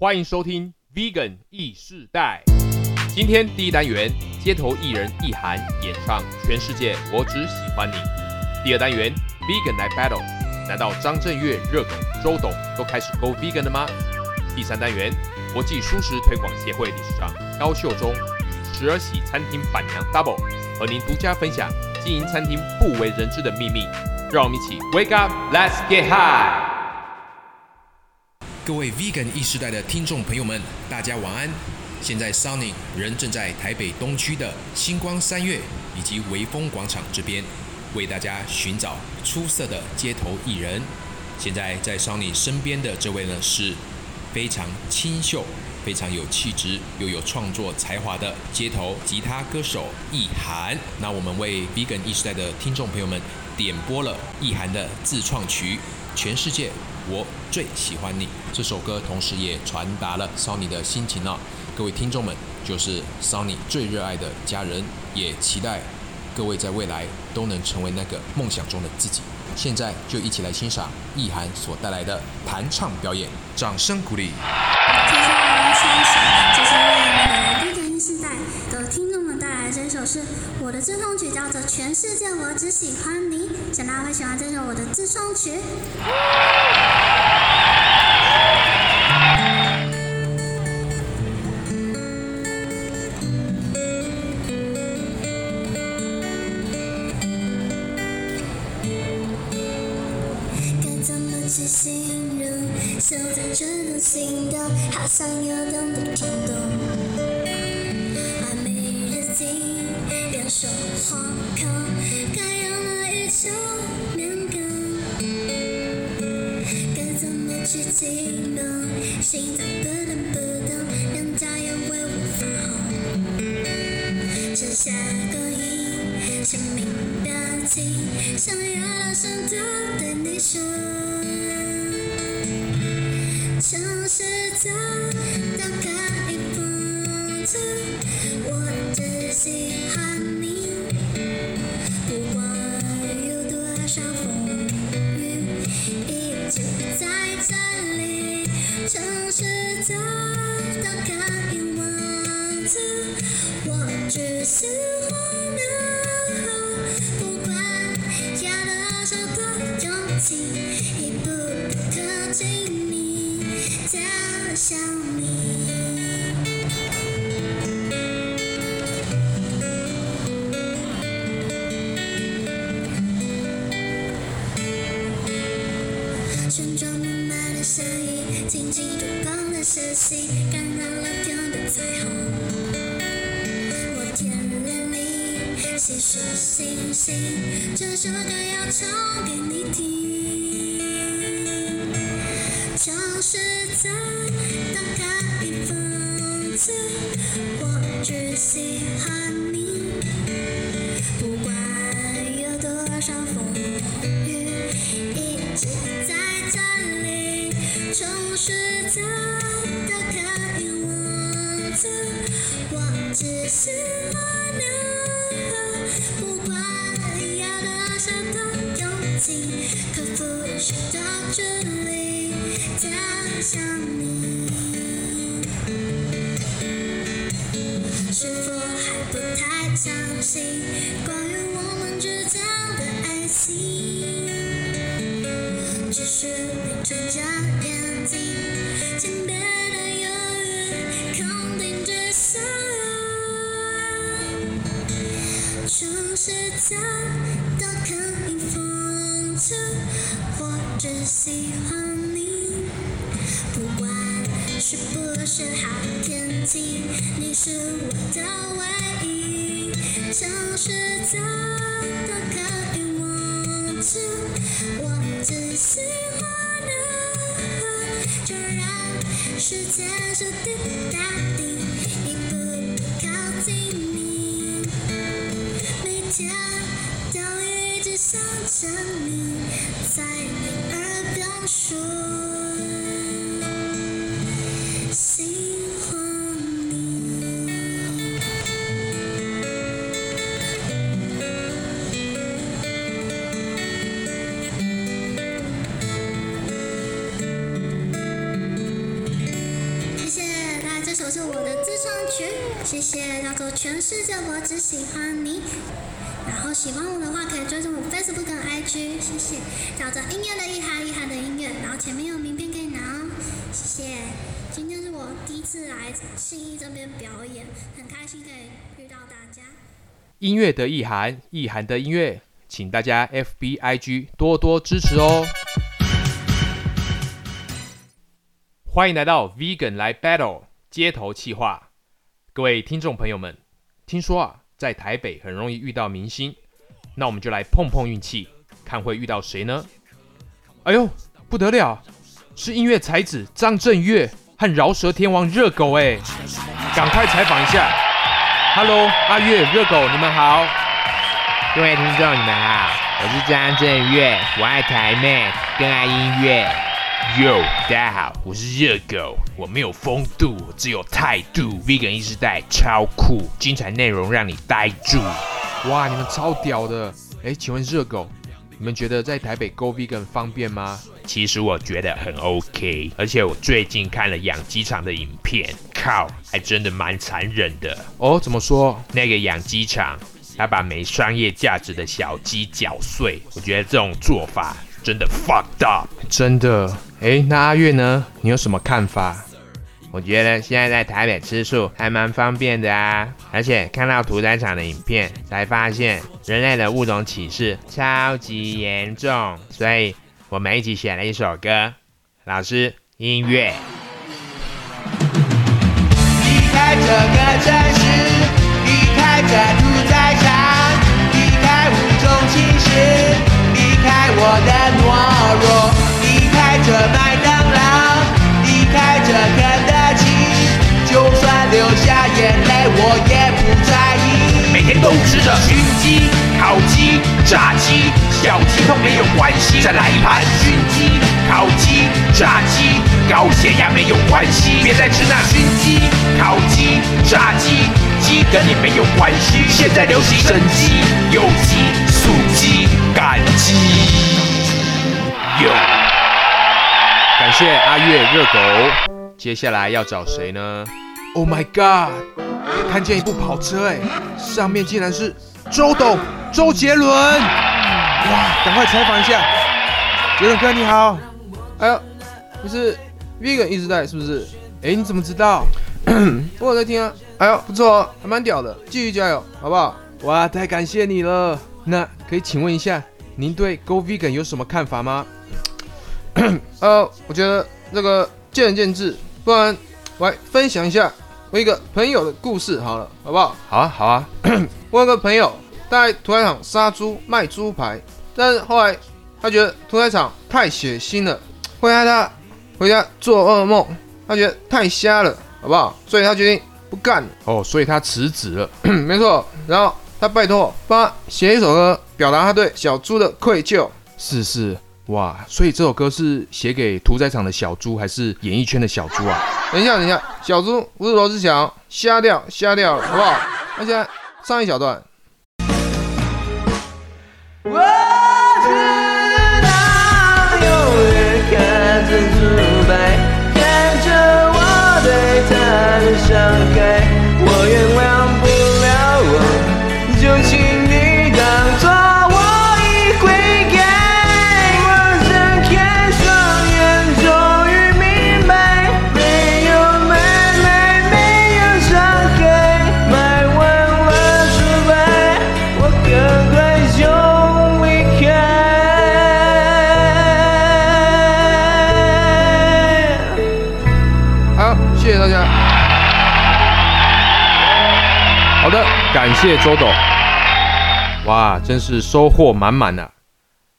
欢迎收听 Vegan 异世代。今天第一单元，街头艺人易涵演唱《全世界我只喜欢你》。第二单元，Vegan 来 battle，难道张震岳、热狗、周董都开始 go vegan 了吗？第三单元，国际素食推广协会理事长高秀忠与时而喜餐厅板娘 Double 和您独家分享经营餐厅不为人知的秘密。让我们一起 wake up，let's get high。各位 Vegan 意时代的听众朋友们，大家晚安。现在 Sunny 人正在台北东区的星光三月以及微风广场这边，为大家寻找出色的街头艺人。现在在 Sunny 身边的这位呢，是非常清秀、非常有气质又有创作才华的街头吉他歌手意涵。那我们为 Vegan 意时代的听众朋友们点播了意涵的自创曲《全世界》。我最喜欢你这首歌，同时也传达了 Sony 的心情啊！各位听众们，就是 Sony 最热爱的家人，也期待各位在未来都能成为那个梦想中的自己。现在就一起来欣赏意涵所带来的弹唱表演，掌声鼓励！接下来欣赏，这是为我们的 B 世代的听众们带来这首是我的自创曲，叫做《全世界我只喜欢你》，想大家会喜欢这首我的自创曲。心动，好想有动的冲动。完美的镜，两手晃口，该用哪一种面孔？该怎么去形容？心脏扑通扑通，两家眼为我发红。剩下光阴，生命表情，想要大声地对你说。城市在打开感染了天的彩虹。我天脸里细数星星，这首歌要唱给你听。你睁首是我的自创曲，谢谢，叫做《全世界我只喜欢你》。然后喜欢我的话，可以追踪我 Facebook 跟 IG，谢谢。叫做音乐的意涵，意涵的音乐，然后前面有名片可以拿哦，谢谢。今天是我第一次来信义这边表演，很开心可以遇到大家。音乐的意涵，意涵的音乐，请大家 FBIG 多多支持哦。欢迎来到 Vegan 来 Battle 街头气话，各位听众朋友们，听说啊，在台北很容易遇到明星，那我们就来碰碰运气，看会遇到谁呢？哎呦，不得了，是音乐才子张震岳和饶舌天王热狗哎，赶快采访一下。Hello，阿月、热狗，你们好。各位听众，你们好，我是张震岳，我爱台妹，更爱音乐。Yo，大家好，我是热狗，我没有风度，我只有态度。Vegan 意识代超酷，精彩内容让你呆住。哇，你们超屌的！哎，请问热狗，你们觉得在台北 Go Vegan 方便吗？其实我觉得很 OK，而且我最近看了养鸡场的影片，靠，还真的蛮残忍的。哦，怎么说？那个养鸡场，他把没商业价值的小鸡搅碎，我觉得这种做法真的 fucked up，真的。哎，那阿月呢？你有什么看法？我觉得现在在台北吃素还蛮方便的啊，而且看到屠宰场的影片，才发现人类的物种歧视超级严重，所以我们一起写了一首歌。老师，音乐。离开这个城市，离开这屠宰场，离开物种歧视，离开我的懦弱，离开这麦当劳，离开这肯德基，就算流下眼泪，我也不在意。每天都吃着熏鸡、烤鸡、炸鸡，小鸡都没有关系，再来一盘熏鸡、烤鸡、炸鸡，高血压没有关系，别再吃那熏鸡、烤鸡、炸鸡，鸡跟你没有关系。现在流行生鸡、有机、素鸡、干鸡。有。感谢阿月热狗。接下来要找谁呢？Oh my god！看见一部跑车哎，上面竟然是周董周杰伦！哇，赶快采访一下，杰伦哥你好。哎呦，不是 Vegan 一直在是不是？哎，你怎么知道？我有在听啊。哎呦，不错哦，还蛮屌的，继续加油，好不好？哇，太感谢你了。那可以请问一下，您对 Go Vegan 有什么看法吗？呃，我觉得这个见仁见智，不然我来分享一下我一个朋友的故事好了，好不好？好啊，好啊。我有个朋友在屠宰场杀猪卖猪排，但是后来他觉得屠宰场太血腥了，会害他回家做噩梦，他觉得太瞎了，好不好？所以他决定不干了。哦，所以他辞职了，没错。然后他拜托我帮他写一首歌，表达他对小猪的愧疚。是是。哇，所以这首歌是写给屠宰场的小猪，还是演艺圈的小猪啊？等一下，等一下，小猪不是罗志祥，瞎掉，瞎掉，好不好？那现在上一小段。感谢周董。哇，真是收获满满啊！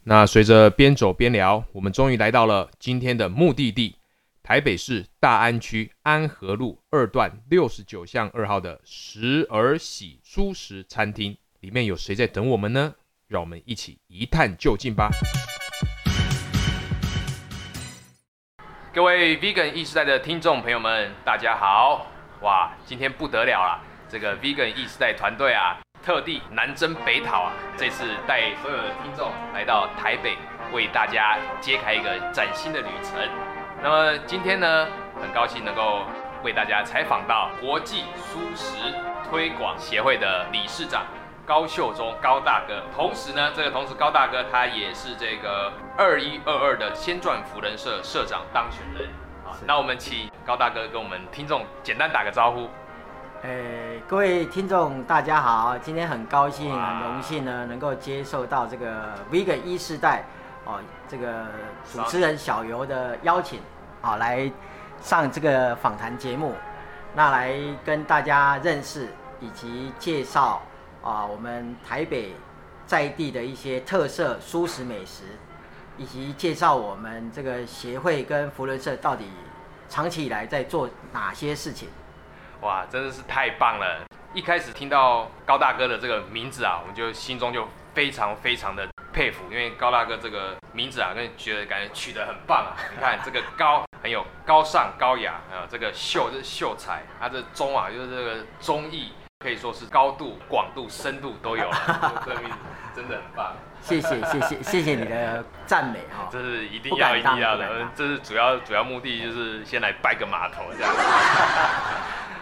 那随着边走边聊，我们终于来到了今天的目的地——台北市大安区安和路二段六十九巷二号的时而喜素食餐厅。里面有谁在等我们呢？让我们一起一探究竟吧。各位 Vegan 意时代的听众朋友们，大家好！哇，今天不得了啦！这个 Vegan 意识代团队啊，特地南征北讨啊，这次带所有的听众来到台北，为大家揭开一个崭新的旅程。那么今天呢，很高兴能够为大家采访到国际素食推广协会的理事长高秀忠高大哥。同时呢，这个同时高大哥他也是这个二一二二的先传福人社社长当选人。啊，那我们请高大哥跟我们听众简单打个招呼。呃，各位听众大家好，今天很高兴、很荣幸呢，能够接受到这个 Vegan 一世代哦，这个主持人小游的邀请，啊，来上这个访谈节目，那来跟大家认识以及介绍啊，我们台北在地的一些特色蔬食美食，以及介绍我们这个协会跟福伦社到底长期以来在做哪些事情。哇，真的是太棒了！一开始听到高大哥的这个名字啊，我们就心中就非常非常的佩服，因为高大哥这个名字啊，跟觉得感觉取得很棒啊。你看这个高很有高尚高雅啊，这个秀就是秀才，他这中啊就是这个忠义，可以说是高度、广度、深度都有了。这个名字真的很棒，谢谢谢谢谢谢你的赞美哈、这是一定要一定要的这是主要主要目的就是先来拜个码头这样。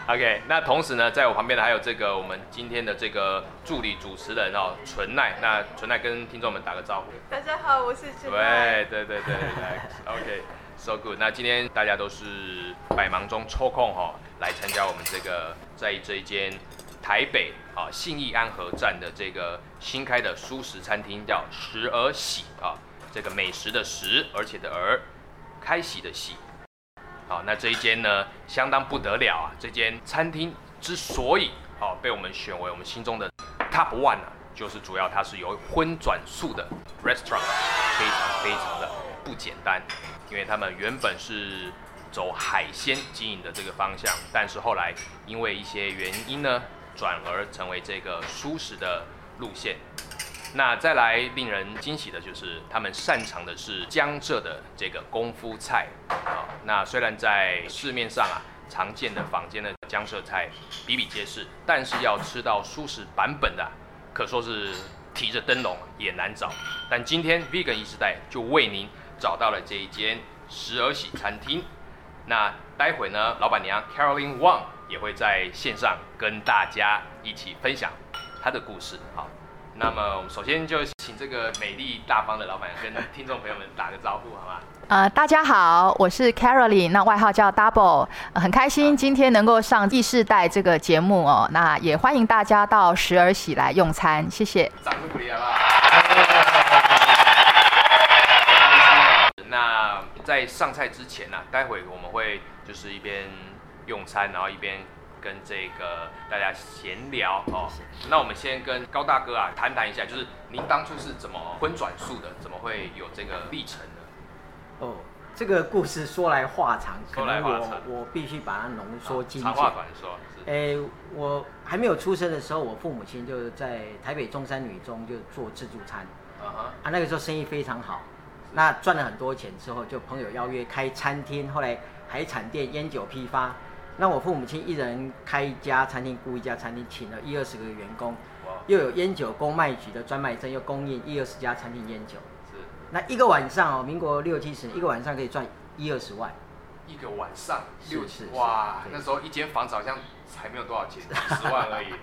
OK，那同时呢，在我旁边的还有这个我们今天的这个助理主持人哦，纯奈。那纯奈跟听众们打个招呼。大家好，我是陈对对对对对，OK，so good。那今天大家都是百忙中抽空哈、来参加我们这个在这一间台北啊信义安和站的这个新开的素食餐厅，叫食而喜啊，这个美食的食，而且的而，开喜的喜。好，那这一间呢，相当不得了啊！这间餐厅之所以好、被我们选为我们心中的 top one 啊，就是主要它是由荤转素的 restaurant，非常非常的不简单，因为他们原本是走海鲜经营的这个方向，但是后来因为一些原因呢，转而成为这个素食的路线。那再来令人惊喜的就是，他们擅长的是江浙的这个功夫菜啊。那虽然在市面上啊常见的坊间的江浙菜比比皆是，但是要吃到素食版本的，可说是提着灯笼也难找。但今天 Vegan 一时代就为您找到了这一间时而喜餐厅。那待会呢，老板娘 Caroline Wang 也会在线上跟大家一起分享她的故事。好，那么我们首先就请这个美丽大方的老板娘跟听众朋友们打个招呼，好吗？呃，大家好，我是 Caroline，那外号叫 Double，、呃很开心今天能够上第世代这个节目哦，那也欢迎大家到时而喜来用餐，谢谢。掌声鼓励好不好？那在上菜之前呢、待会我们会就是一边用餐，然后一边跟这个大家闲聊哦。那我们先跟高大哥啊谈谈一下，就是您当初是怎么荤转素的，怎么会有这个历程的？哦，这个故事说来话长，可能我话长我必须把它浓缩精长话简。短说，是诶，我还没有出生的时候，我父母亲就在台北中山女中就做自助餐啊哈，啊，那个时候生意非常好，那赚了很多钱之后，就朋友邀约开餐厅，后来海产店、烟酒批发。那我父母亲一人开一家餐厅，雇一家餐厅，请了一二十个员工，又有烟酒公卖局的专卖证，又供应一二十家餐厅烟酒。是那一个晚上哦，民国六七十年，一个晚上可以赚一二十万。一个晚上六是是是哇，那时候一间房子好像才没有多少钱，十万而已。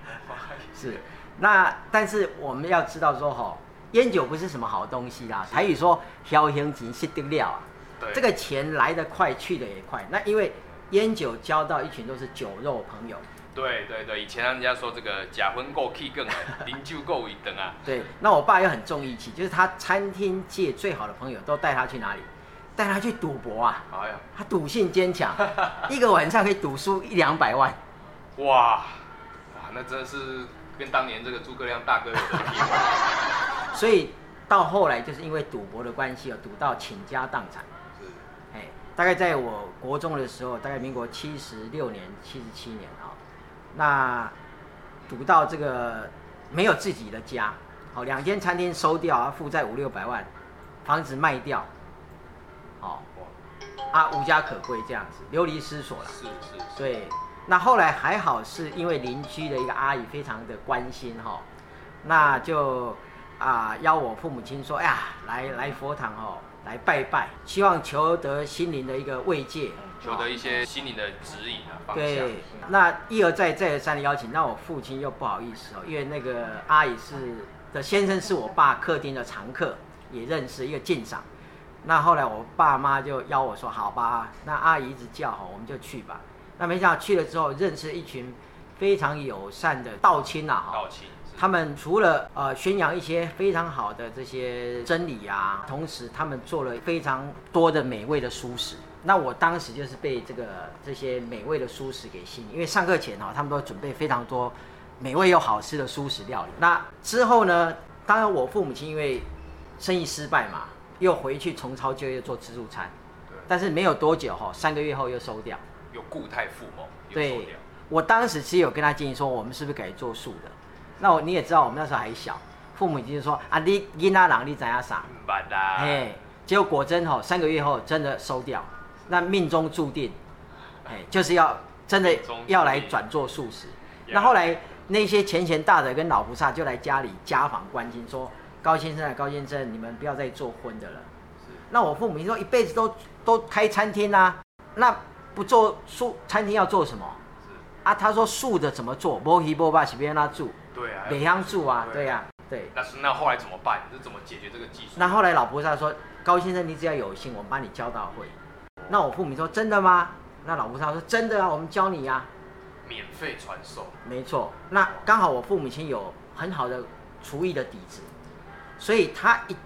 是，那但是我们要知道说哈、烟酒不是什么好东西啦。台语说“飘香钱是得了啊”，对，这个钱来得快，去得也快。那因为烟酒交到一群都是酒肉朋友，对对对，以前人家说这个假婚够 K 更，零酒够一等啊。对。那我爸又很重义气，就是他餐厅界最好的朋友都带他去哪里？带他去赌博啊！哎呀，他赌性坚强，一个晚上可以赌输一两百万。哇哇，那真的是跟当年这个诸葛亮大哥有得拼。所以到后来就是因为赌博的关系哦，赌到倾家荡产。大概在我国中的时候，大概民国七十六年、七十七年啊、那读到这个没有自己的家，好、两间餐厅收掉，啊，负债五六百万，房子卖掉，好、啊，无家可归这样子，流离失所了。是是是，对，那后来还好是因为邻居的一个阿姨非常的关心哈、那就啊邀我父母亲说，哎呀，来来佛堂哦，来拜拜，希望求得心灵的一个慰藉求得一些心灵的指引啊。对，那一而再再而三的邀请，那我父亲又不好意思哦，因为那个阿姨是的先生是我爸客厅的常客，也认识一个鉴赏。那后来我爸妈就邀我说：“好吧，那阿姨一直叫吼，我们就去吧。”那没想到去了之后，认识一群非常友善的道亲啊，哈，道亲是他们除了呃宣扬一些非常好的这些真理啊，同时他们做了非常多的美味的蔬食。那我当时就是被这个这些美味的蔬食给吸引，因为上课前哈、他们都准备非常多美味又好吃的蔬食料理。那之后呢，当然我父母亲因为生意失败嘛，又回去重操旧业做自助餐，对但是没有多久哈、三个月后又收掉。有固态附萌，有对我当时其实有跟他建议说，我们是不是可以做素的？那我你也知道，我们那时候还小，父母已经说啊，你囡仔郎你怎样啥？很板啦，哎，结果果真吼、三个月后真的收掉，那命中注定，哎，就是要真的要来转做素食。那后来那些虔贤大德跟老菩萨就来家里家访关心，说高先生啊，高先生，你们不要再做荤的了。那我父母亲说一辈子都都开餐厅啊，那不做素餐厅要做什么？啊，他说素的怎么做？波皮波巴是别让他住，对啊，北乡住啊，对呀、呀、对。那是那后来怎么办？你是怎么解决这个技术？那后来老菩萨说，高先生你只要有心，我们帮你教到会。那我父母说真的吗？那老菩萨说真的啊，我们教你呀、免费传授，没错，那刚好我父母亲有很好的厨艺的底子，所以他一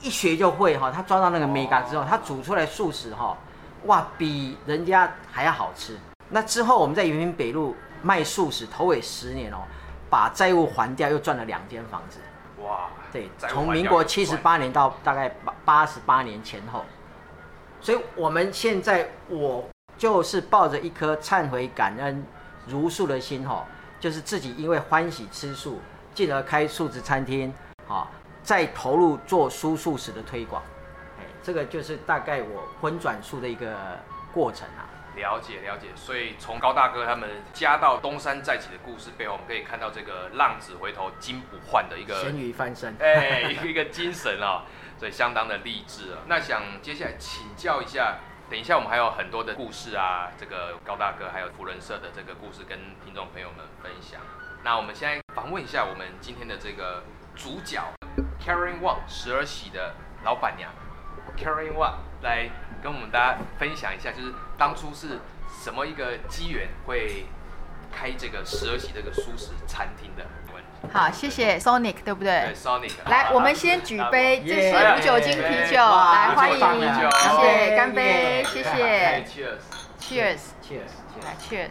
一学就会哈，他抓到那个 mega 之后，他煮出来素食哈，哇，比人家还要好吃。那之后我们在延平北路卖素食，头尾十年哦，把债务还掉，又赚了两间房子。哇，对，从民国七十八年到大概八八十八年前后，所以我们现在我就是抱着一颗忏悔、感恩、如素的心哈，就是自己因为欢喜吃素，进而开素食餐厅，啊，再投入做蔬素食的推广，哎，这个就是大概我荤转素的一个过程啊。了解了解，所以从高大哥他们家到东山再起的故事背后，我们可以看到这个浪子回头金不换的一个咸鱼翻身，哎，一个一 个精神啊、所以相当的励志啊。那想接下来请教一下，等一下我们还有很多的故事啊，这个高大哥还有福人社的这个故事跟听众朋友们分享。那我们现在访问一下我们今天的这个主角 Karen Wang 时而喜的老板娘 Karen Wang 来跟我们大家分享一下，就是当初是什么一个机缘会开这个十二喜这个舒适餐厅的。好，谢谢 Sonic，对不对对？，Sonic。来，我们先举杯，这是无酒精啤酒，哇来欢迎，谢谢，干干杯，谢哎谢 Cheers。，Cheers，Cheers，来 Cheers。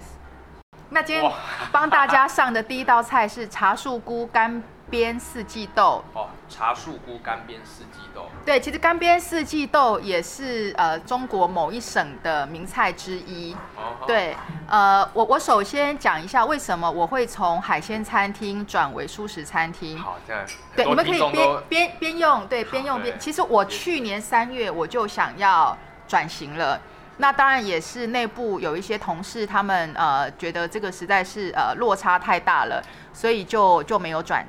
那今天帮大家上的第一道菜是茶树菇干煸四季豆。哦，茶树菇干煸四季豆，对，其实干煸四季豆也是呃中国某一省的名菜之一。哦，对，呃，我我首先讲一下为什么我会从海鲜餐厅转为素食餐厅。好，这样对，你们可以边边边用，对，边用边。其实我去年三月我就想要转型了。那当然也是内部有一些同事，他们呃觉得这个实在是呃落差太大了，所以就就没有转。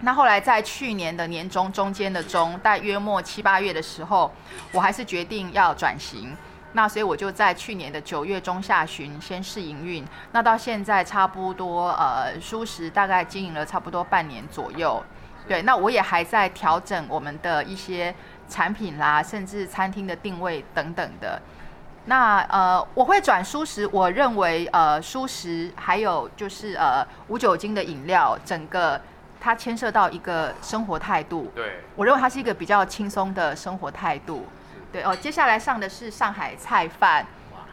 那后来在去年的年中中间的中，大约末七八月的时候，我还是决定要转型。那所以我就在去年的九月中下旬先试营运，那到现在差不多呃，舒适大概经营了差不多半年左右。对，那我也还在调整我们的一些产品啦，甚至餐厅的定位等等的。那呃，我会转舒适，我认为呃，舒适还有就是呃无酒精的饮料，整个它牵涉到一个生活态度。对，我认为它是一个比较轻松的生活态度。对哦，接下来上的是上海菜饭。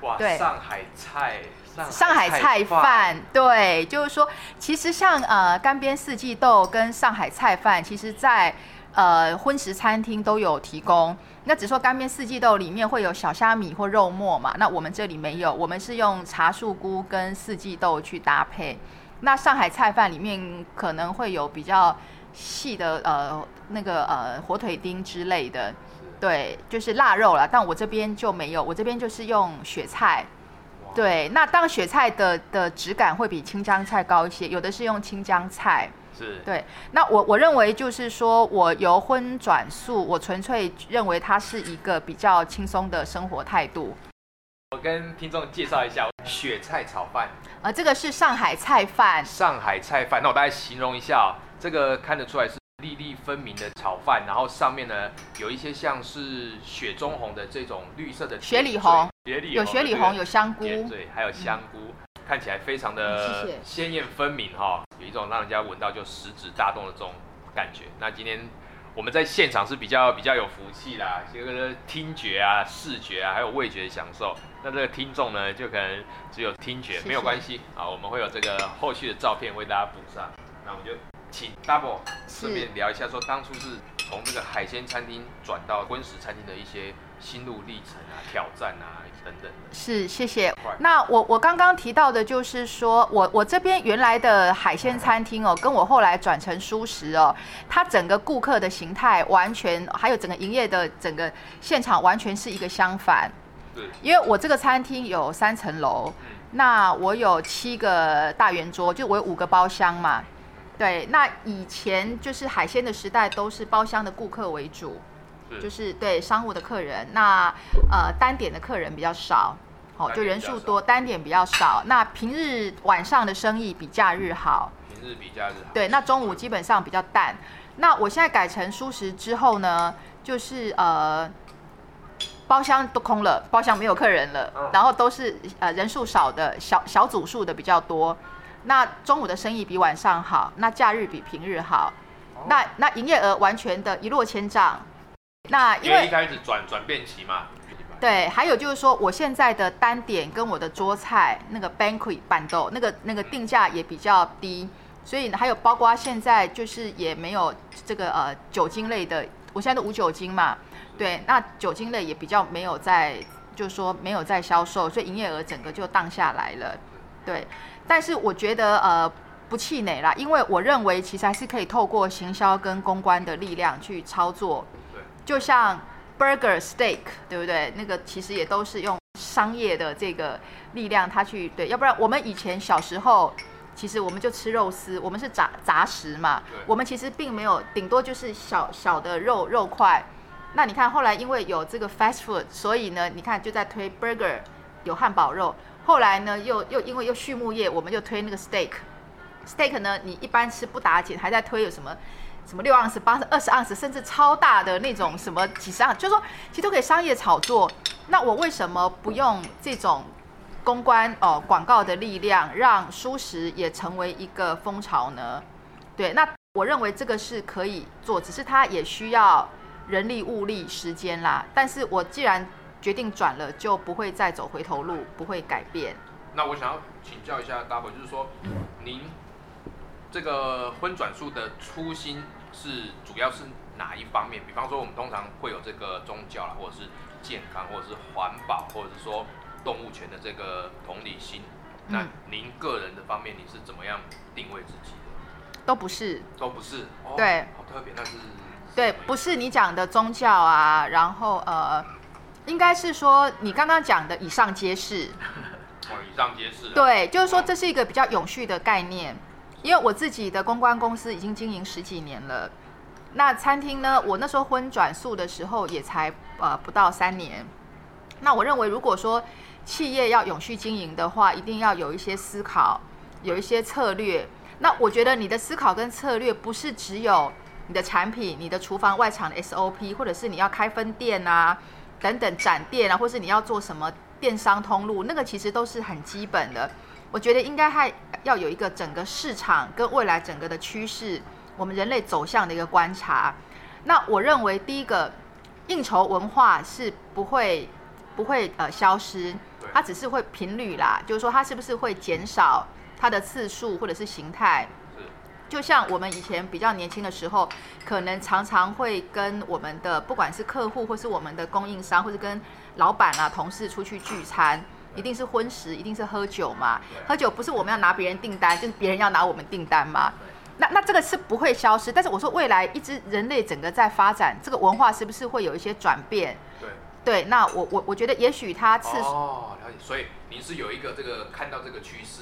哇，对上海菜，上海菜饭，对，就是说，其实像呃干煸四季豆跟上海菜饭，其实在呃荤食餐厅都有提供。那只说干煸四季豆里面会有小虾米或肉末嘛，那我们这里没有，我们是用茶树菇跟四季豆去搭配。那上海菜饭里面可能会有比较细的呃那个呃火腿丁之类的，对，就是腊肉了。但我这边就没有，我这边就是用雪菜。对，那当雪菜的的质感会比青江菜高一些，有的是用青江菜。是，对，那我我认为就是说我由荤转素，我纯粹认为它是一个比较轻松的生活态度。我跟听众介绍一下雪菜炒饭，呃，这个是上海菜饭，上海菜饭。那我大概形容一下哦，这个看得出来是粒粒分明的炒饭，然后上面呢有一些像是雪中红的这种绿色的雪里红，雪里有雪里红，有香菇，点缀，还有香菇，看起来非常嗯的鲜艳分明哈、有一种让人家闻到就食指大动的这种感觉。那今天我们在现场是比较比较有福气啦，这个听觉啊、视觉啊，还有味觉的享受。那这个听众呢，就可能只有听觉，没有关系啊，我们会有这个后续的照片为大家补上。那我们就请 Double 顺便聊一下，说当初是从这个海鲜餐厅转到荤食餐厅的一些心路历程啊、挑战啊等等的。是，谢谢。那我我刚刚提到的就是说，我我这边原来的海鲜餐厅哦，跟我后来转成素食哦，它整个顾客的形态完全，还有整个营业的整个现场完全是一个相反。对因为我这个餐厅有三层楼，那我有七个大圆桌，就我有五个包厢嘛。对，那以前就是海鲜的时代，都是包厢的顾客为主，是就是对商务的客人。那呃单点的客人比较少，好、就人数多，单点比较少。那平日晚上的生意比假日好。平日比假日好。对，那中午基本上比较淡。那我现在改成舒食之后呢，就是呃，包厢都空了，包厢没有客人了，嗯然后都是呃人数少的小小组数的比较多。那中午的生意比晚上好，那假日比平日好，哦那那营业额完全的一落千丈。那因为一开始转转变期嘛，对，还有就是说，我现在的单点跟我的桌菜那个 banquet 板豆那个那个定价也比较低，所以还有包括现在就是也没有这个呃酒精类的，我现在都无酒精嘛，对，那酒精类也比较没有在，就是说没有在销售，所以营业额整个就荡下来了，对。但是我觉得呃不气馁啦，因为我认为其实还是可以透过行销跟公关的力量去操作，对，就像 burger steak 对不对？那个其实也都是用商业的这个力量，它去对，要不然我们以前小时候。其实我们就吃肉丝，我们是杂杂食嘛，我们其实并没有，顶多就是小小的肉肉块。那你看后来因为有这个 fast food，所以呢，你看就在推 burger 有汉堡肉。后来呢，又又因为又畜牧业，我们就推那个 steak。steak 呢，你一般吃不打紧，还在推有什么什么六盎司、八十二十盎司，甚至超大的那种什么几十盎，就是说其实都可以商业炒作。那我为什么不用这种公关哦广告的力量，让舒食也成为一个风潮呢？对，那我认为这个是可以做，只是它也需要人力、物力、时间啦。但是我既然决定转了，就不会再走回头路，不会改变。那我想要请教一下 Double，就是说，您这个荤转素的初心是主要是哪一方面？比方说，我们通常会有这个宗教啦，或者是健康，或者是环保，或者是说动物权的这个同理心。那嗯您个人的方面，你是怎么样定位自己的？都不是，都不是，哦、对，好特别，那是对，不是你讲的宗教啊，然后呃，应该是说你刚刚讲的以上皆是。哦，以上皆是、啊。，对，就是说这是一个比较永续的概念，因为我自己的公关公司已经经营十几年了。那餐厅呢，我那时候荤转素的时候也才呃不到三年。那我认为，如果说企业要永续经营的话，一定要有一些思考，有一些策略。那我觉得你的思考跟策略不是只有你的产品、你的厨房外场的 SOP，或者是你要开分店啊等等展店啊，或是你要做什么电商通路，那个其实都是很基本的。我觉得应该还要有一个整个市场跟未来整个的趋势，我们人类走向的一个观察。那我认为第一个应酬文化是不会不会呃消失，它只是会频率啦，就是说它是不是会减少它的次数或者是形态。是就像我们以前比较年轻的时候，可能常常会跟我们的不管是客户或是我们的供应商，或是跟老板啊、同事出去聚餐，一定是婚食，一定是喝酒嘛。喝酒不是我们要拿别人订单，就是别人要拿我们订单嘛。那那这个是不会消失，但是我说未来一直人类整个在发展，这个文化是不是会有一些转变？对。对，那我我我觉得也许它次数、哦，了解。所以您是有一个这个看到这个趋势，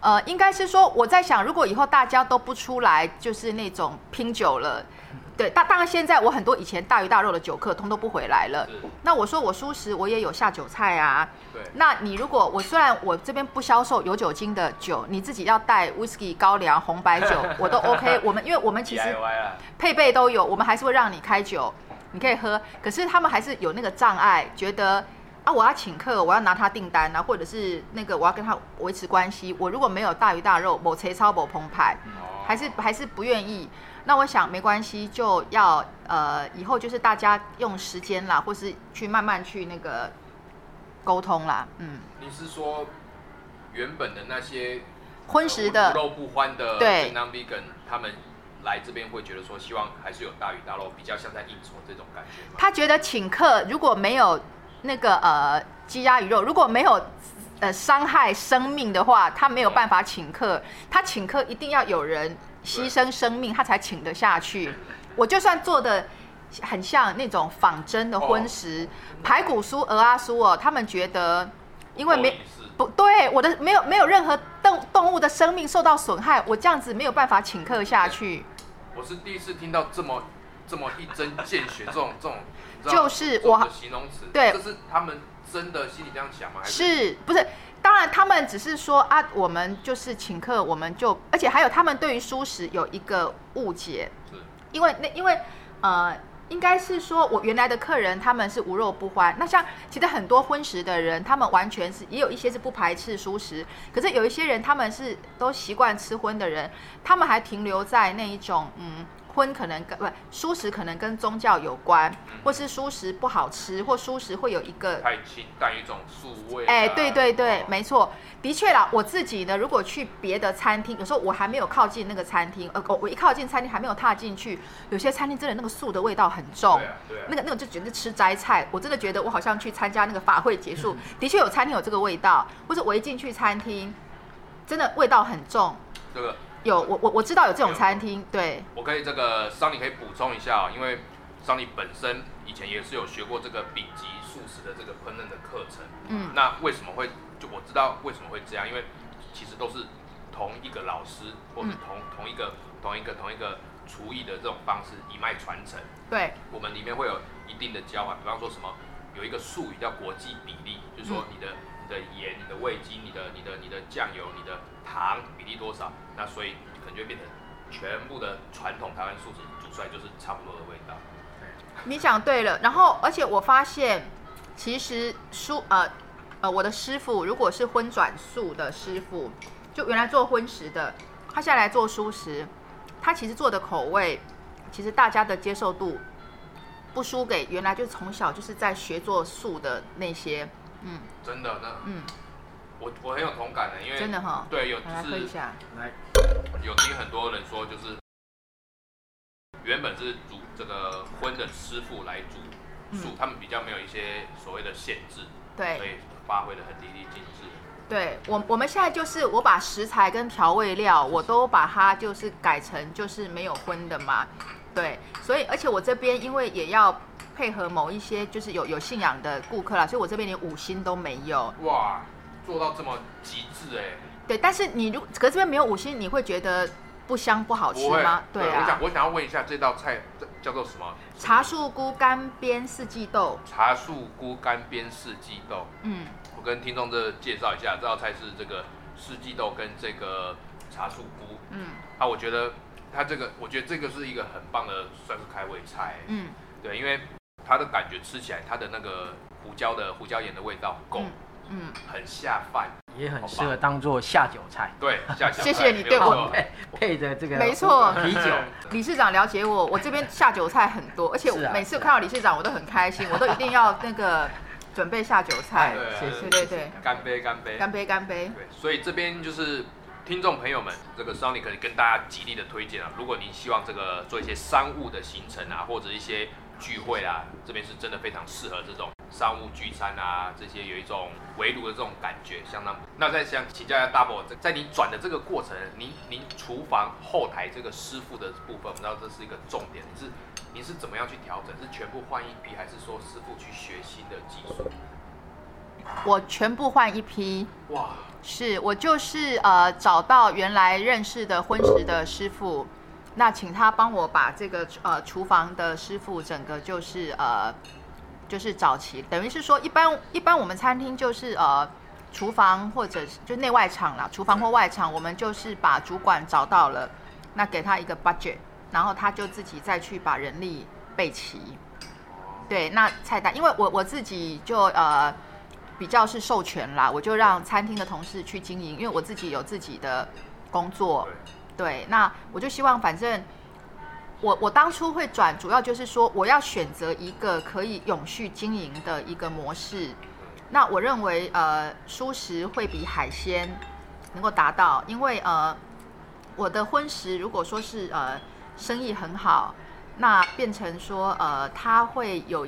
呃，应该是说我在想，如果以后大家都不出来，就是那种拼酒了，对，当当然现在我很多以前大鱼大肉的酒客通都不回来了。是，那我说我素食我也有下酒菜啊。对，那你如果我虽然我这边不销售有酒精的酒，你自己要带 whisky、高粱、红白酒，我都 OK。我们因为我们其实配备都有，我们还是会让你开酒，你可以喝。可是他们还是有那个障碍，觉得啊，我要请客，我要拿他订单啊，或者是那个我要跟他维持关系，我如果没有大鱼大肉，某切超某澎湃，哦还是还是不愿意。那我想没关系，就要呃以后就是大家用时间啦，或是去慢慢去那个沟通啦，嗯。你是说原本的那些荤食的肉不欢的对 non vegan，他们来这边会觉得说，希望还是有大鱼大肉，比较像在应酬这种感觉？他觉得请客如果没有那个呃鸡鸭鱼肉，如果没有呃伤害生命的话，他没有办法请客。他请客一定要有人牺牲生命，他才请得下去。我就算做的很像那种仿真的荤食，排骨酥、鹅啊酥哦，他们觉得因为没不对，我的没有没有任何动动物的生命受到损害，我这样子没有办法请客下去。我是第一次听到这么这么一针见血这种这种，就是我形容词，对这是他们真的心里这样想吗？还是不是？当然，他们只是说啊，我们就是请客，我们就，而且还有他们对于素食有一个误解，是因为那因为呃，应该是说我原来的客人他们是无肉不欢，那像其实很多荤食的人，他们完全是也有一些是不排斥素食，可是有一些人他们是都习惯吃荤的人，他们还停留在那一种嗯。荤可能跟不素食可能跟宗教有关，或是素食不好吃，或素食会有一个太清淡一种素味啊。哎，对对对，哦没错，的确啦。我自己呢，如果去别的餐厅，有时候我还没有靠近那个餐厅，呃，我我一靠近餐厅还没有踏进去，有些餐厅真的那个素的味道很重，对啊对啊那个那个就觉得吃斋菜。我真的觉得我好像去参加那个法会结束，的确有餐厅有这个味道，或者我一进去餐厅，真的味道很重。这个有我我我知道有这种餐厅，对，我可以这个桑尼可以补充一下哦，因为桑尼本身以前也是有学过这个丙级素食的这个烹饪的课程。嗯那为什么会就我知道为什么会这样？因为其实都是同一个老师，或是嗯同、同一个同一个同一个厨艺的这种方式一脉传承。对，我们里面会有一定的交换，比方说什么有一个术语叫国际比例，就是说你的、你的盐、你的味精、你的、你的、你的酱油、你的糖比例多少，那所以可能就会变成全部的传统台湾素食煮出来就是差不多的味道。你讲对了，然后而且我发现，其实素呃呃，我的师傅如果是荤转素的师傅，就原来做荤食的，他现在来做素食，他其实做的口味，其实大家的接受度不输给原来就从小就是在学做素的那些，嗯真的，那嗯，我我很有同感的，因为真的哈？对，有就来一是下，来，有听很多人说，就是原本是煮这个荤的师傅来煮素，嗯他们比较没有一些所谓的限制，对。所以发挥的很淋漓尽致。对我，我们现在就是我把食材跟调味料，我都把它就是改成就是没有荤的嘛，对，所以而且我这边因为也要配合某一些就是有有信仰的顾客啦，所以我这边连五星都没有，哇，做到这么极致哎、对，但是你如可是这边没有五星，你会觉得不香不好吃吗？我啊想，我想要问一下，这道菜叫做什么？茶树菇干煸四季豆，茶树菇干煸四季豆。嗯，我跟听众这介绍一下，这道菜是这个四季豆跟这个茶树菇。嗯啊，我觉得它这个，我觉得这个是一个很棒的，算是开胃菜。嗯对，因为它的感觉吃起来，它的那个胡椒的胡椒盐的味道够，嗯嗯，很下饭。也很适合当做下酒菜，对，下酒菜谢谢你对我 配配着这个没错啤酒，理事长了解我，我这边下酒菜很多，而且是啊每次看到理事长我都很开心，我都一定要那个准备下酒菜。对谢谢对对对，干杯，干杯，干杯干杯。对，所以这边就是听众朋友们，这个 Sony 可以跟大家极力的推荐啊。如果您希望这个做一些商务的行程啊，或者一些聚会啊，这边是真的非常适合这种商务聚餐啊，这些有一种围炉的这种感觉，相当。那再想请教一下 Double，在在你转的这个过程，您您厨房后台这个师傅的部分，我们知道这是一个重点，你是您是怎么样去调整？是全部换一批，还是说师傅去学新的技术？我全部换一批，哇，是我就是呃找到原来认识的婚食的师傅，那请他帮我把这个呃厨房的师傅整个就是呃就是找齐，等于是说一般一般我们餐厅就是呃厨房或者就内外场啦，厨房或外场，我们就是把主管找到了，那给他一个 budget，然后他就自己再去把人力备齐。对，那菜单，因为我我自己就呃比较是授权啦，我就让餐厅的同事去经营，因为我自己有自己的工作。对，那我就希望，反正我我当初会转，主要就是说我要选择一个可以永续经营的一个模式。那我认为呃，蔬食会比海鲜能够达到，因为呃，我的荤食如果说是呃生意很好，那变成说呃，它会有。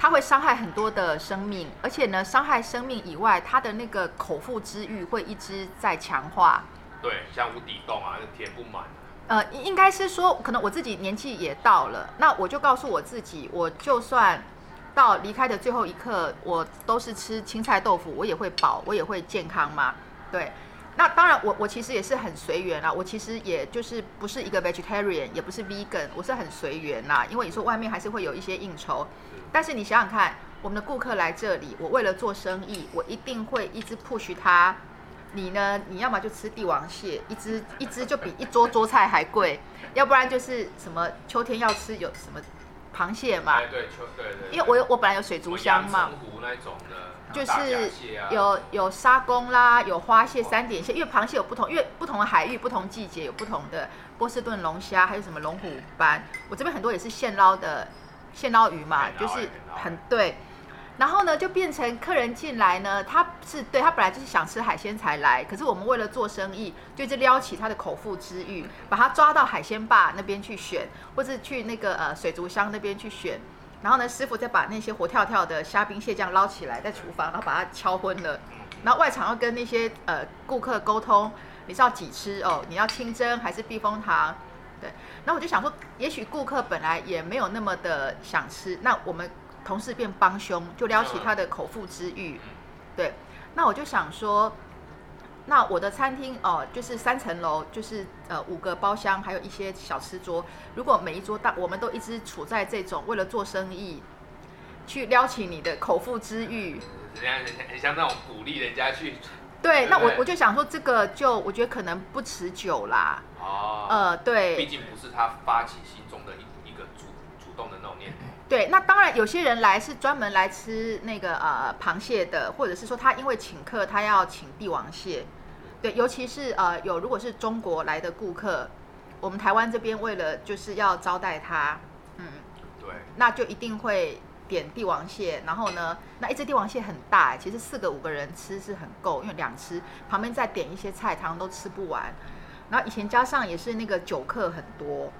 它会伤害很多的生命，而且呢，伤害生命以外，它的那个口腹之欲会一直在强化。对，像无底洞啊，就填不满。呃，应应该是说，可能我自己年纪也到了，那我就告诉我自己，我就算到离开的最后一刻，我都是吃青菜豆腐，我也会饱，我也会健康嘛。对，那当然，我我其实也是很随缘啦，我其实也就是不是一个 vegetarian，也不是 vegan，我是很随缘啦，因为你说外面还是会有一些应酬，但是你想想看，我们的顾客来这里，我为了做生意，我一定会一直 push 他。你呢？你要么就吃帝王蟹，一只一只就比一桌桌菜还贵，要不然就是什么秋天要吃有什么螃蟹嘛？对秋对对。因为我有我本来有水族箱嘛，湖那种的，就是有有沙公啦，有花蟹、三点蟹，因为螃蟹有不同，因为不同的海域、不同季节有不同的波士顿龙虾，还有什么龙虎斑，我这边很多也是现捞的现捞鱼嘛，就是很对。然后呢，就变成客人进来呢，他是对他本来就是想吃海鲜才来，可是我们为了做生意，就一直撩起他的口腹之欲，把他抓到海鲜坝那边去选，或是去那个呃水族箱那边去选。然后呢，师傅再把那些活跳跳的虾兵蟹将捞起来，在厨房，然后把它敲昏了。然后外场要跟那些呃顾客沟通，你是要几吃哦？你要清蒸还是避风塘？对。那我就想说，也许顾客本来也没有那么的想吃，那我们。同事变帮凶，就撩起他的口腹之欲。对，那我就想说，那我的餐厅哦，就是三层楼，就是呃五个包厢，还有一些小吃桌。如果每一桌大，我们都一直处在这种为了做生意，去撩起你的口腹之欲，人家很很像那种鼓励人家去。对，那我我就想说，这个就我觉得可能不持久啦。哦。呃，对。毕竟不是他发起心中的一一个主主动的那种念头。对，那当然有些人来是专门来吃那个呃螃蟹的，或者是说他因为请客，他要请帝王蟹。对，尤其是呃有如果是中国来的顾客，我们台湾这边为了就是要招待他，嗯，对，那就一定会点帝王蟹。然后呢，那一只帝王蟹很大，其实四个五个人吃是很够，因为两吃旁边再点一些菜，汤都吃不完。然后以前加上也是那个酒客很多。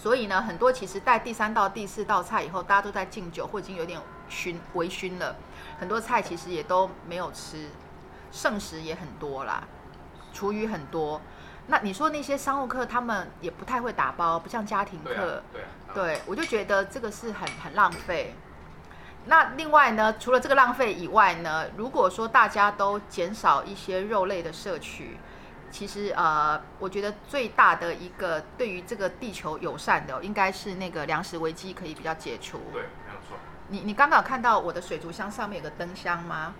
所以呢，很多其实带第三道、第四道菜以后，大家都在敬酒或已经有点熏微醺了，很多菜其实也都没有吃，剩食也很多啦，厨余很多。那你说那些商务客，他们也不太会打包，不像家庭客。对，对我就觉得这个是很很浪费。那另外呢，除了这个浪费以外呢，如果说大家都减少一些肉类的摄取。其实呃，我觉得最大的一个对于这个地球友善的，应该是那个粮食危机可以比较解除。对，没有错。你你刚刚有看到我的水族箱上面有个灯箱吗？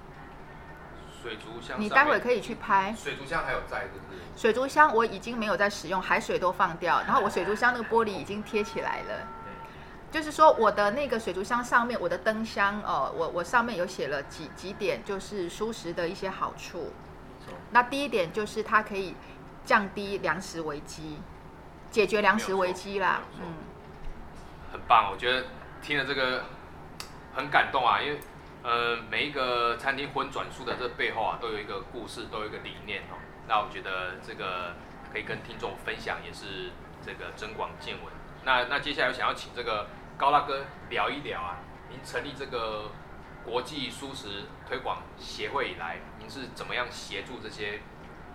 水族箱。你待会可以去拍。水族箱还有在，是不是？水族箱我已经没有在使用，海水都放掉，然后我水族箱那个玻璃已经贴起来了。就是说我的那个水族箱上面，我的灯箱哦，我我上面有写了几几点，就是舒适的一些好处。那第一点就是它可以降低粮食危机，解决粮食危机啦。嗯，很棒，我觉得听了这个很感动啊，因为呃每一个餐厅荤转素的这背后啊，都有一个故事，都有一个理念哦。那我觉得这个可以跟听众分享，也是这个增广见闻。那那接下来我想要请这个高大哥聊一聊啊，您成立这个。国际素食推广协会以来，您是怎么样协助这些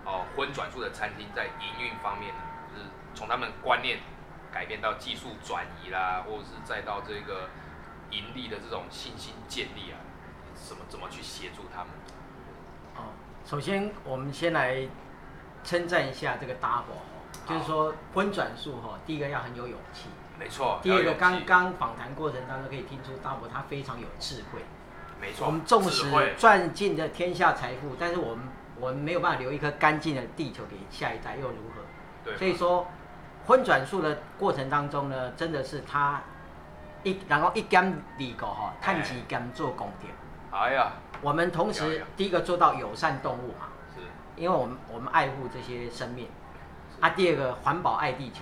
哦荤转素的餐厅在营运方面呢？就是从他们观念改变到技术转移啦，或者是再到这个盈利的这种信心建立啊，怎么怎么去协助他们？哦，首先我们先来称赞一下这个 Double，就是说荤转素哈，第一个要很有勇气，没错。第二个刚刚访谈过程当中可以听出大伯他非常有智慧。没错，我们纵使赚尽了天下财富，但是我们我们没有办法留一颗干净的地球给下一代，又如何？对，所以说，荤转素的过程当中呢，真的是他一然后一干里狗哈，碳基干做功点。哎呀，我们同了时解第一个做到友善动物嘛，是因为我们我们爱护这些生命。啊，第二个环保爱地球，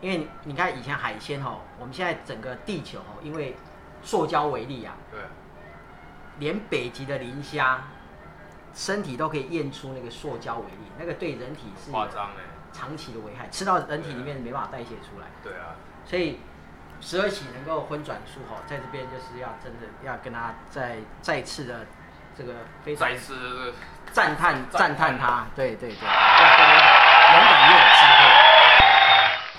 因为你你看以前海鲜哈，我们现在整个地球哦，因为塑胶为例啊，对，连北极的磷虾身体都可以验出那个塑胶微粒，那个对人体是夸张哎，长期的危害，吃到人体里面没办法代谢出来。对啊，所以十二喜能够荤转素哈，在这边就是要真的要跟他再再次的这个非常再次赞叹赞赞叹他，对对对，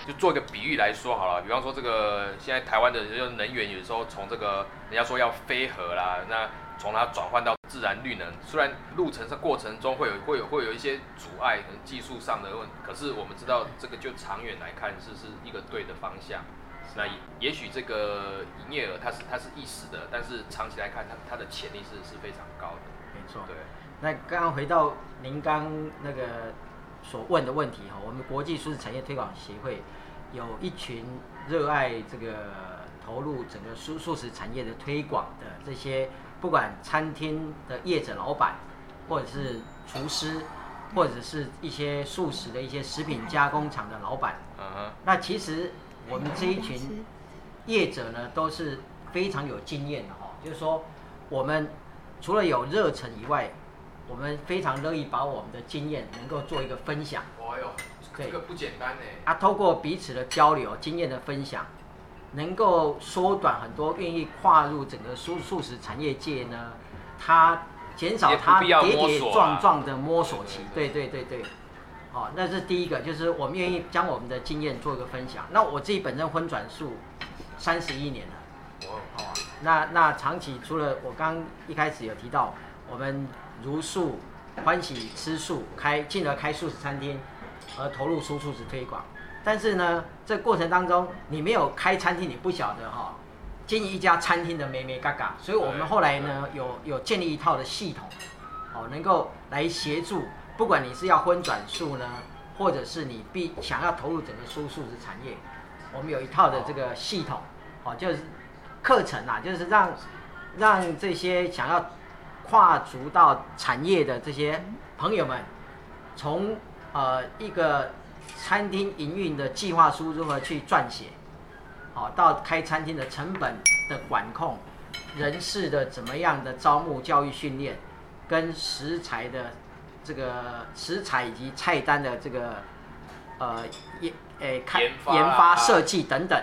就做一个比喻来说好了，比方说这个现在台湾的这个能源，有时候从这个人家说要飞核啦，那从它转换到自然绿能，虽然路程上过程中会有会有会有一些阻碍，可能技术上的问，可是我们知道这个就长远来看是是一个对的方向。那也也许这个营业额它是它是一时的，但是长期来看它它的潜力是是非常高的。没错。对，那刚刚回到您刚那个所问的问题哈，我们国际素食产业推广协会有一群热爱这个投入整个素素食产业的推广的这些，不管餐厅的业者老板，或者是厨师，或者是一些素食的一些食品加工厂的老板，嗯哼，那其实我们这一群业者呢，都是非常有经验的哈、就是说，我们除了有热忱以外，我们非常乐意把我们的经验能够做一个分享。哦哟，这个不简单呢。啊，透过彼此的交流、经验的分享，能够缩短很多愿意跨入整个素素食产业界呢，它减少它跌跌撞撞的摸索期。对对对对，哦、那是第一个，就是我们愿意将我们的经验做一个分享。那我自己本身荤转素三十一年了。哦，好啊，那那长期除了我刚一开始有提到，我们如素欢喜吃素，开进而开素食餐厅，而投入素素食推广。但是呢，这过程当中你没有开餐厅，你不晓得哈、经营一家餐厅的美美嘎嘎。所以我们后来呢，有有建立一套的系统，哦，能够来协助，不管你是要荤转素呢，或者是你必想要投入整个素素食产业，我们有一套的这个系统，哦，就是课程啊，就是让让这些想要跨足到产业的这些朋友们，从呃一个餐厅营运的计划书如何去撰写，好、到开餐厅的成本的管控，人事的怎么样的招募、教育训练，跟食材的这个食材以及菜单的这个呃研诶开研发啊。研发设计等等，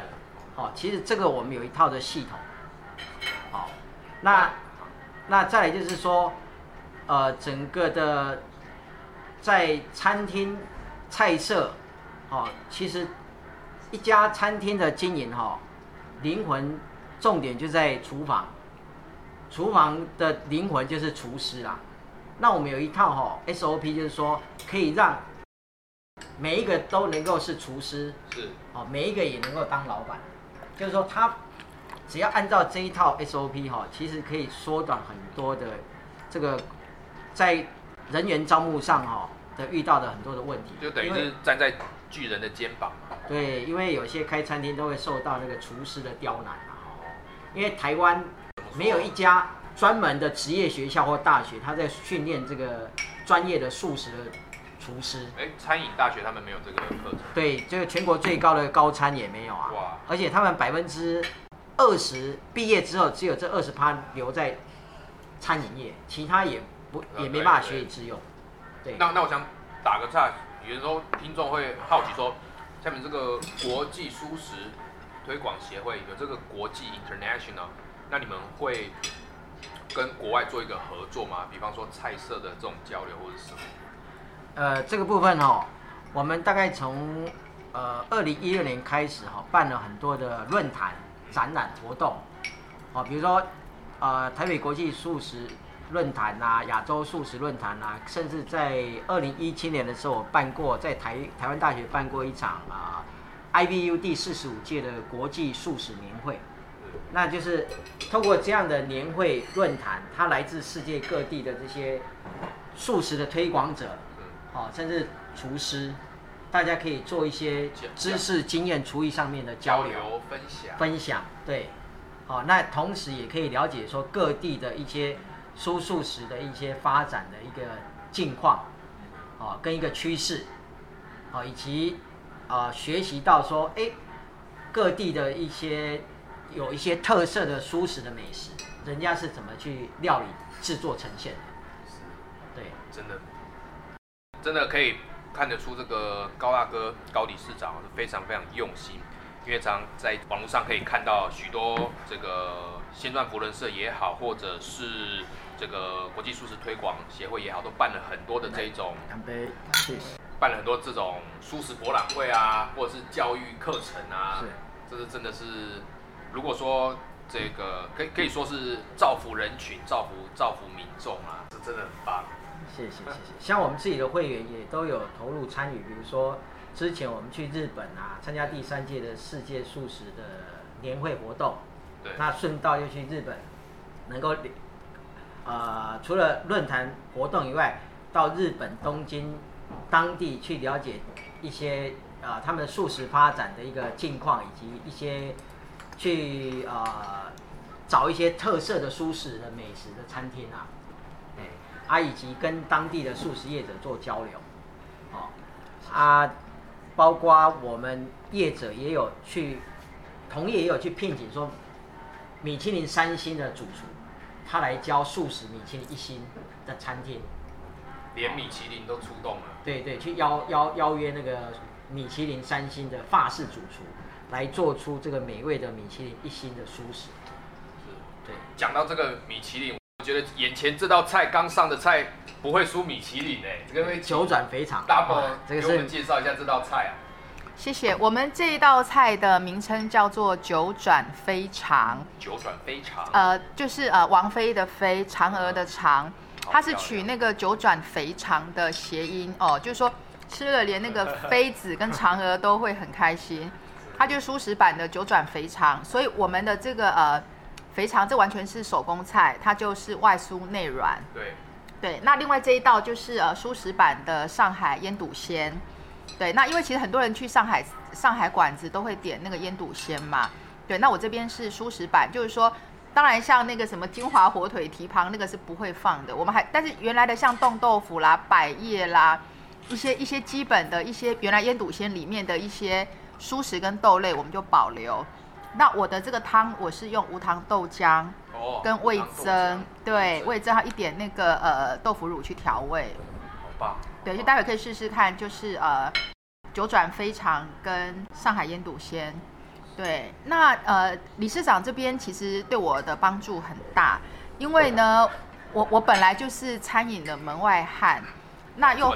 好、其实这个我们有一套的系统，好、那那再来就是说，呃，整个的在餐厅菜色，哦，其实一家餐厅的经营哈、灵魂重点就在厨房，厨房的灵魂就是厨师啦。那我们有一套哈、SOP，就是说可以让每一个都能够是厨师，是。哦，每一个也能够当老板，就是说他只要按照这一套 SOP 哈、其实可以缩短很多的这个在人员招募上哈、的遇到的很多的问题，就等于是站在巨人的肩膀嘛。对，因为有些开餐厅都会受到那个厨师的刁难嘛，哦因为台湾没有一家专门的职业学校或大学，他在训练这个专业的素食的厨师。哎，餐饮大学他们没有这个课程。对，这个全国最高的高餐也没有啊。哇而且他们百分之二十毕业之后，只有这二十趴留在餐饮业，其他也不呃也没办法学以致用。对，那那我想打个岔，有时候听众会好奇说，下面这个国际素食推广协会有这个国际 international，那你们会跟国外做一个合作吗？比方说菜色的这种交流或者是什么？呃，这个部分哦，我们大概从呃二零一六年开始哈、办了很多的论坛、展览活动，哦，比如说呃台北国际素食论坛啊、亚洲素食论坛啊，甚至在二零一七年的时候，我办过在台台湾大学办过一场啊、IBU 第四十五届的国际素食年会。那就是透过这样的年会论坛，它来自世界各地的这些素食的推广者，哦，甚至厨师，大家可以做一些知识、经验、厨艺上面的交流。分享，分享，对，好、那同时也可以了解说各地的一些蔬素食的一些发展的一个近况，哦，跟一个趋势，哦，以及啊、学习到说，哎，各地的一些有一些特色的蔬食的美食，人家是怎么去料理制作呈现的，对，真的，真的可以看得出这个高大哥高理事长是非常非常用心，因为常在网络上可以看到许多这个先传福伦社也好，或者是这个国际素食推广协会也好，都办了很多的这种干杯，谢谢，办了很多这种素食博览会啊，或者是教育课程啊，是这是真的是，如果说这个可以可以说是造福人群、造福造福民众啊，这真的很棒。谢谢谢谢。像我们自己的会员也都有投入参与，比如说之前我们去日本啊，参加第三届的世界素食的年会活动，对，那顺道又去日本，能够呃除了论坛活动以外，到日本东京当地去了解一些呃他们的素食发展的一个近况，以及一些去呃找一些特色的素食的美食的餐厅啊，哎啊以及跟当地的素食业者做交流，哦啊，包括我们业者也有去，同业也有去聘请说米其林三星的主厨，他来教素食米其林一星的餐厅。连米其林都出动了。对对，去邀邀邀约那个米其林三星的法式主厨，来做出这个美味的米其林一星的素食。对，讲到这个米其林，我觉得眼前这道菜刚上的菜不会输米其林哎、这个会九转肥肠 double 哇这个给我们是介绍一下这道菜啊。谢谢。我们这一道菜的名称叫做九转飞肠，九转非常，呃，就是呃王妃的妃，嫦娥的嫦，好它是取那个九转肥肠的谐音哦，就是说吃了连那个妃子跟嫦娥都会很开心。它就是素食版的九转肥肠，所以我们的这个呃肥肠这完全是手工菜，它就是外酥内软。对，对，那另外这一道就是呃素食版的上海腌笃鲜。对，那因为其实很多人去上海上海馆子都会点那个腌笃鲜嘛。对，那我这边是素食版，就是说，当然像那个什么金华火腿蹄膀那个是不会放的，我们还但是原来的像冻豆腐啦、百叶啦，一些一些基本的一些原来腌笃鲜里面的一些蔬食跟豆类我们就保留。那我的这个汤我是用无糖豆浆哦，跟味增浆，对，味味增还有一点那个呃豆腐乳去调味。好棒，对，就待会可以试试看，就是呃九转飞肠跟上海腌笃鲜。对，那呃理事长这边其实对我的帮助很大，因为呢，我我本来就是餐饮的门外汉，那又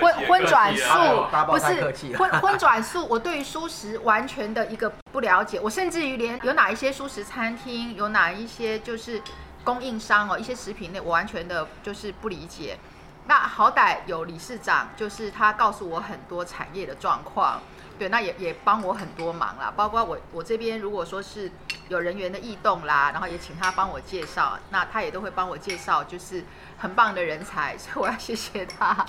荤荤转素不是荤荤转素，我对于素食完全的一个不了解，我甚至于连有哪一些素食餐厅，有哪一些就是供应商哦，一些食品类，我完全的就是不理解。那好歹有理事长，就是他告诉我很多产业的状况，对，那也也帮我很多忙啦，包括我我这边如果说是有人员的异动啦，然后也请他帮我介绍，那他也都会帮我介绍，就是很棒的人才，所以我要谢谢他。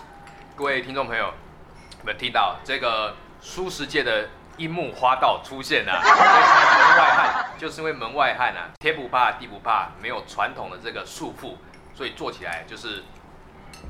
各位听众朋友，有没有听到这个舒适界的樱木花道出现了、啊？门外汉就是因为门外汉啊，天不怕地不怕，没有传统的这个束缚，所以做起来就是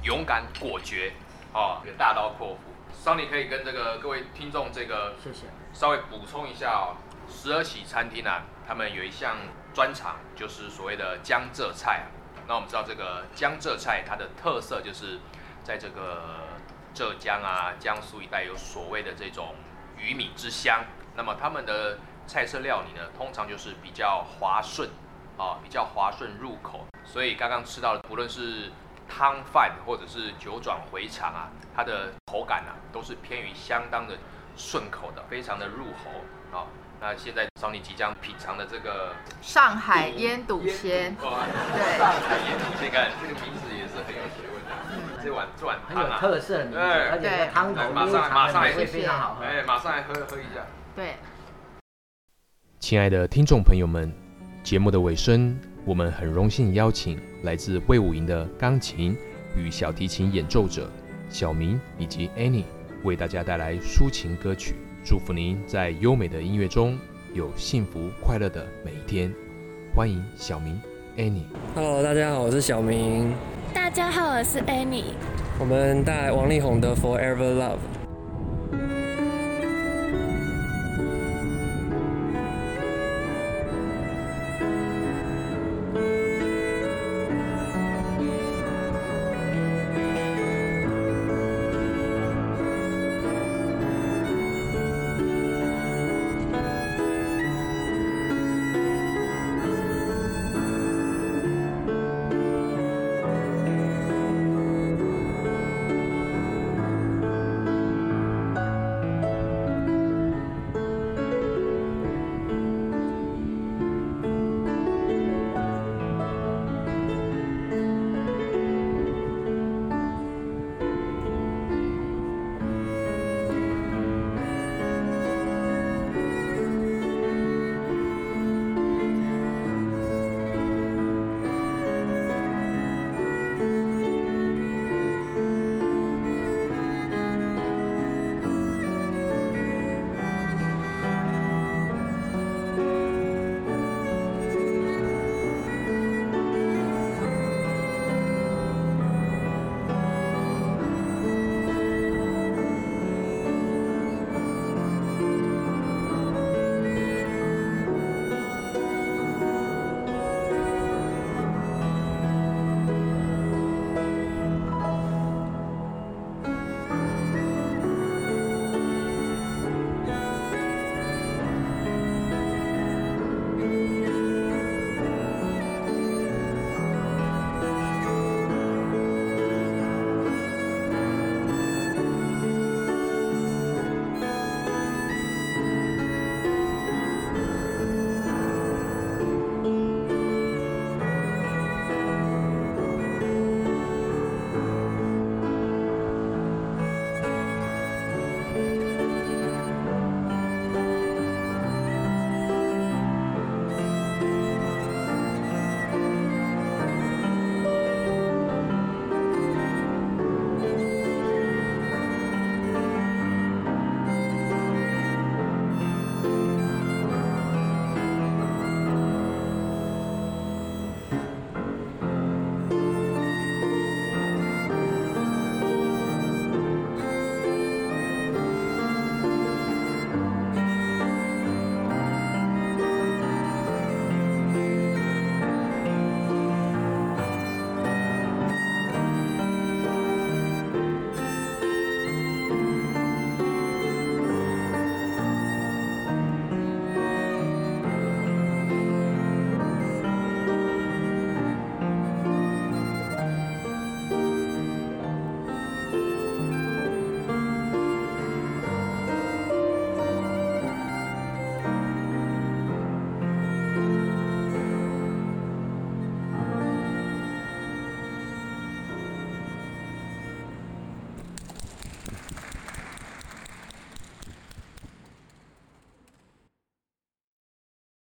勇敢果决哦，大刀阔斧。桑尼可以跟这个各位听众这个谢谢。稍微补充一下哦，十二喜餐厅啊，他们有一项专长，就是所谓的江浙菜啊。那我们知道这个江浙菜，它的特色就是在这个浙江啊、江苏一带有所谓的这种鱼米之乡。那么他们的菜色料理呢，通常就是比较滑顺啊，比较滑顺入口。所以刚刚吃到的，不论是汤饭或者是九转回肠啊，它的口感啊，都是偏于相当的顺口的，非常的入喉啊。那现在找你即将品尝的这个上海腌笃鲜，对上海腌笃鲜，看这个名字也是很有学问的。这碗这碗很有特色的名字，对而且这个汤头来马上马上也会非常好喝。哎，马上来喝喝一下。对，亲爱的听众朋友们，节目的尾声，我们很荣幸邀请来自魏武营的钢琴与小提琴演奏者小明以及 Annie 为大家带来抒情歌曲，祝福您在优美的音乐中有幸福快乐的每一天。欢迎小明 Annie。Hello，大家好，我是小明。大家好，我是 Annie。我们带来王力宏的《Forever Love》。